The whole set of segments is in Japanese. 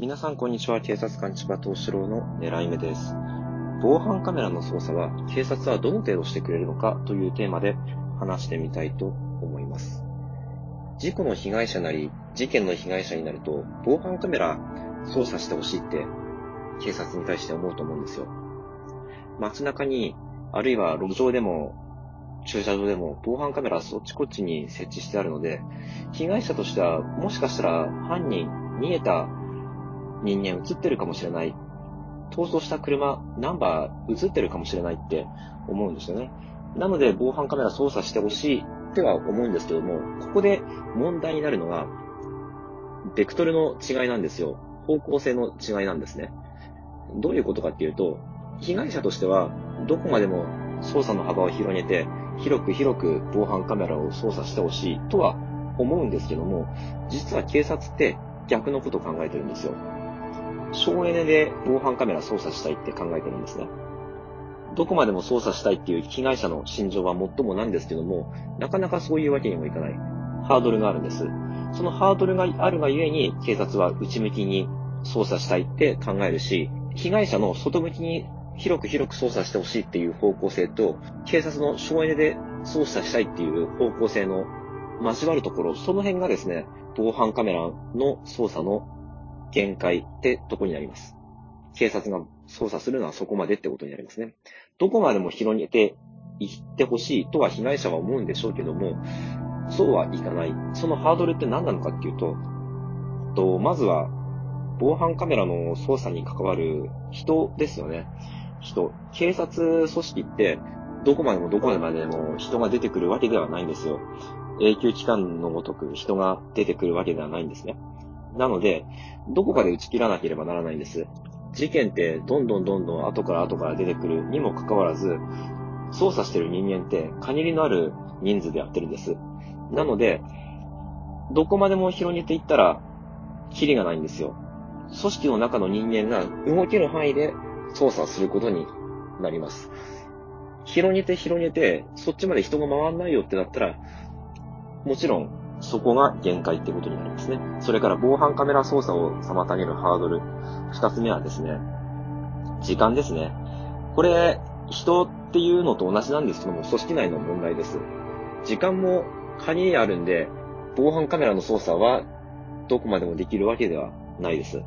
皆さんこんにちは。警察官千葉東四郎の狙い目です。防犯カメラの操作は警察はどの程度してくれるのかというテーマで話してみたいと思います。事故の被害者なり、事件の被害者になると、防犯カメラ操作してほしいって警察に対して思うと思うんですよ。街中に、あるいは路上でも、駐車場でも防犯カメラそっちこっちに設置してあるので、被害者としてはもしかしたら犯人、逃げた人間映ってるかもしれない。逃走した車、ナンバー映ってるかもしれないって思うんですよね。なので防犯カメラ操作してほしいっては思うんですけども、ここで問題になるのが、ベクトルの違いなんですよ。方向性の違いなんですね。どういうことかっていうと、被害者としては、どこまでも操作の幅を広げて、広く広く防犯カメラを操作してほしいとは思うんですけども、実は警察って逆のことを考えてるんですよ。省エネで防犯カメラ操作したいって考えてるんですね。どこまでも操作したいっていう被害者の心情は最もなんですけども、なかなかそういうわけにもいかない。ハードルがあるんです。そのハードルがあるがゆえに、警察は内向きに操作したいって考えるし、被害者の外向きに広く広く操作してほしいっていう方向性と、警察の省エネで操作したいっていう方向性の交わるところ、その辺がですね、防犯カメラの操作の限界ってとこになります。警察が捜査するのはそこまでってことになりますね。どこまでも広げていってほしいとは被害者は思うんでしょうけども、そうはいかない。そのハードルって何なのかっていうと、とまずは防犯カメラの捜査に関わる人ですよね。人。警察組織ってどこまでもどこまでも人が出てくるわけではないんですよ。永久期間のごとく人が出てくるわけではないんですね。なので、どこかで打ち切らなければならないんです。事件ってどんどんどんどん後から後から出てくるにもかかわらず、操作してる人間って限りのある人数でやってるんです。なので、どこまでも広げていったら、キリがないんですよ。組織の中の人間が動ける範囲で操作することになります。広げて広げて、そっちまで人が回んないよってなったら、もちろんそこが限界ってことになりますね。それから防犯カメラ操作を妨げるハードル。二つ目はですね、時間ですね。これ、人っていうのと同じなんですけども、組織内の問題です。時間も限りあるんで、防犯カメラの操作はどこまでもできるわけではないです。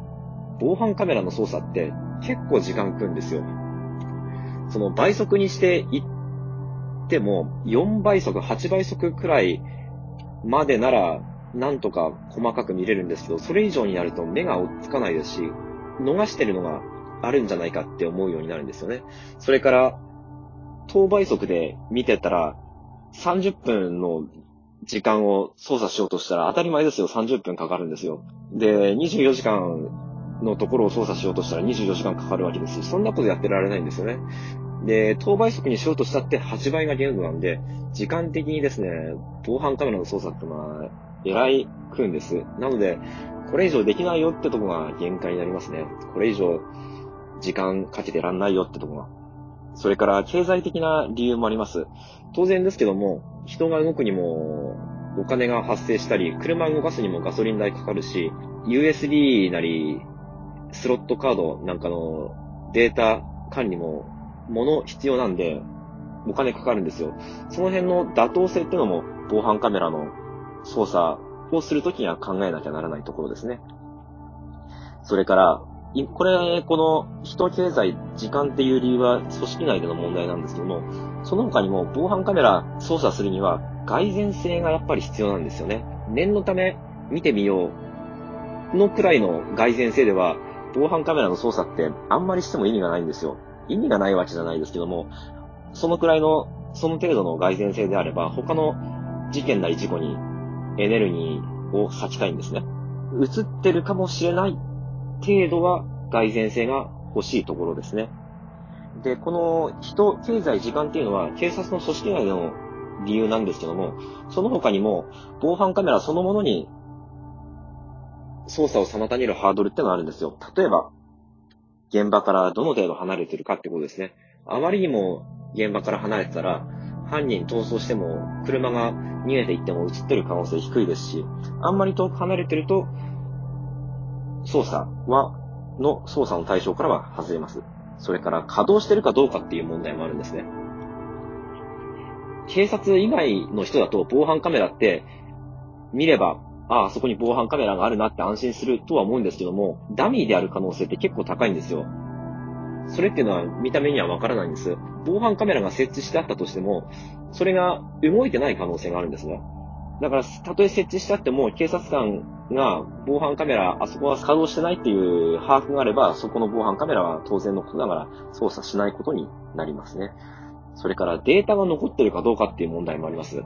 防犯カメラの操作って結構時間食うんですよ。その倍速にしていっても、4倍速、8倍速くらいまでなら、なんとか細かく見れるんですけど、それ以上になると目が追っつかないですし、逃してるのがあるんじゃないかって思うようになるんですよね。それから、等倍速で見てたら、30分の時間を操作しようとしたら当たり前ですよ。30分かかるんですよ。で、24時間のところを操作しようとしたら24時間かかるわけですし、そんなことやってられないんですよね。で、等倍速にしようとしたって8倍が限度なんで、時間的にですね、防犯カメラの操作ってのは、えらい食うんです。なので、これ以上できないよってとこが限界になりますね。これ以上、時間かけてらんないよってとこが。それから、経済的な理由もあります。当然ですけども、人が動くにも、お金が発生したり、車動かすにもガソリン代かかるし、USB なり、スロットカードなんかのデータ管理ももの必要なんで、お金かかるんですよ。その辺の妥当性ってのも防犯カメラの操作をするときには考えなきゃならないところですね。それから、これ、この人経済、時間っていう理由は組織内での問題なんですけども、その他にも防犯カメラ操作するには蓋然性がやっぱり必要なんですよね。念のため見てみようのくらいの蓋然性では、防犯カメラの操作ってあんまりしても意味がないんですよ。意味がないわけじゃないですけども、そのくらいの、その程度の蓋然性であれば、他の事件なり事故にエネルギーを割きたいんですね。映ってるかもしれない程度は蓋然性が欲しいところですね。で、この人、経済、時間っていうのは警察の組織内での理由なんですけども、その他にも防犯カメラそのものに操作を妨げるハードルってのがあるんですよ。例えば、現場からどの程度離れてるかってことですね。あまりにも現場から離れてたら、犯人逃走しても、車が逃げていっても映ってる可能性低いですし、あんまり遠く離れてると、操作は、の操作の対象からは外れます。それから稼働してるかどうかっていう問題もあるんですね。警察以外の人だと防犯カメラって見れば、ああ、そこに防犯カメラがあるなって安心するとは思うんですけども、ダミーである可能性って結構高いんですよ。それっていうのは見た目にはわからないんです。防犯カメラが設置してあったとしても、それが動いてない可能性があるんですね。だから、たとえ設置してあっても、警察官が防犯カメラ、あそこは稼働してないっていう把握があれば、そこの防犯カメラは当然のことながら操作しないことになりますね。それからデータが残ってるかどうかっていう問題もあります。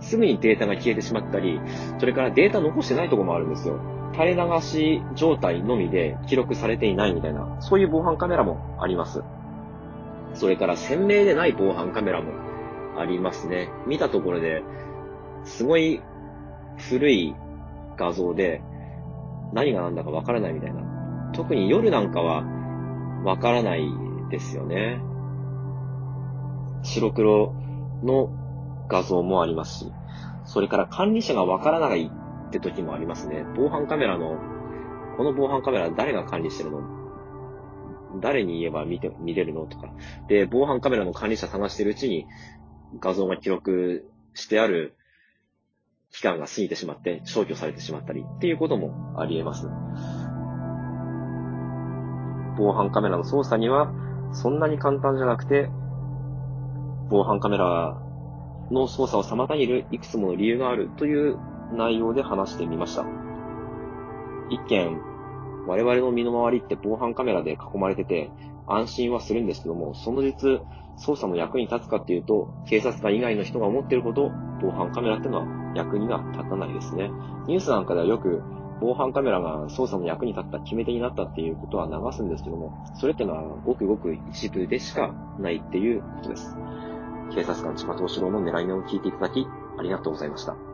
すぐにデータが消えてしまったり、それからデータ残してないとこもあるんですよ。垂れ流し状態のみで記録されていないみたいな、そういう防犯カメラもあります。それから鮮明でない防犯カメラもありますね。見たところで、すごい古い画像で何が何だかわからないみたいな。特に夜なんかはわからないですよね。白黒の画像もありますし、それから管理者がわからないって時もありますね。防犯カメラの、この防犯カメラ誰が管理してるの？誰に言えば見て、見れるのとか。で、防犯カメラの管理者探してるうちに画像が記録してある期間が過ぎてしまって消去されてしまったりっていうこともあり得ます。防犯カメラの操作にはそんなに簡単じゃなくて、防犯カメラの操作を妨げるいくつもの理由があるという内容で話してみました。一見、我々の身の回りって防犯カメラで囲まれてて安心はするんですけども、その実、捜査の役に立つかっていうと、警察官以外の人が思ってるほど防犯カメラっていうのは役には立たないですね。ニュースなんかではよく防犯カメラが捜査の役に立った決め手になったっていうことは流すんですけども、それってのはごくごく一部でしかないっていうことです。警察官千葉東四郎の狙い目を聞いていただき、ありがとうございました。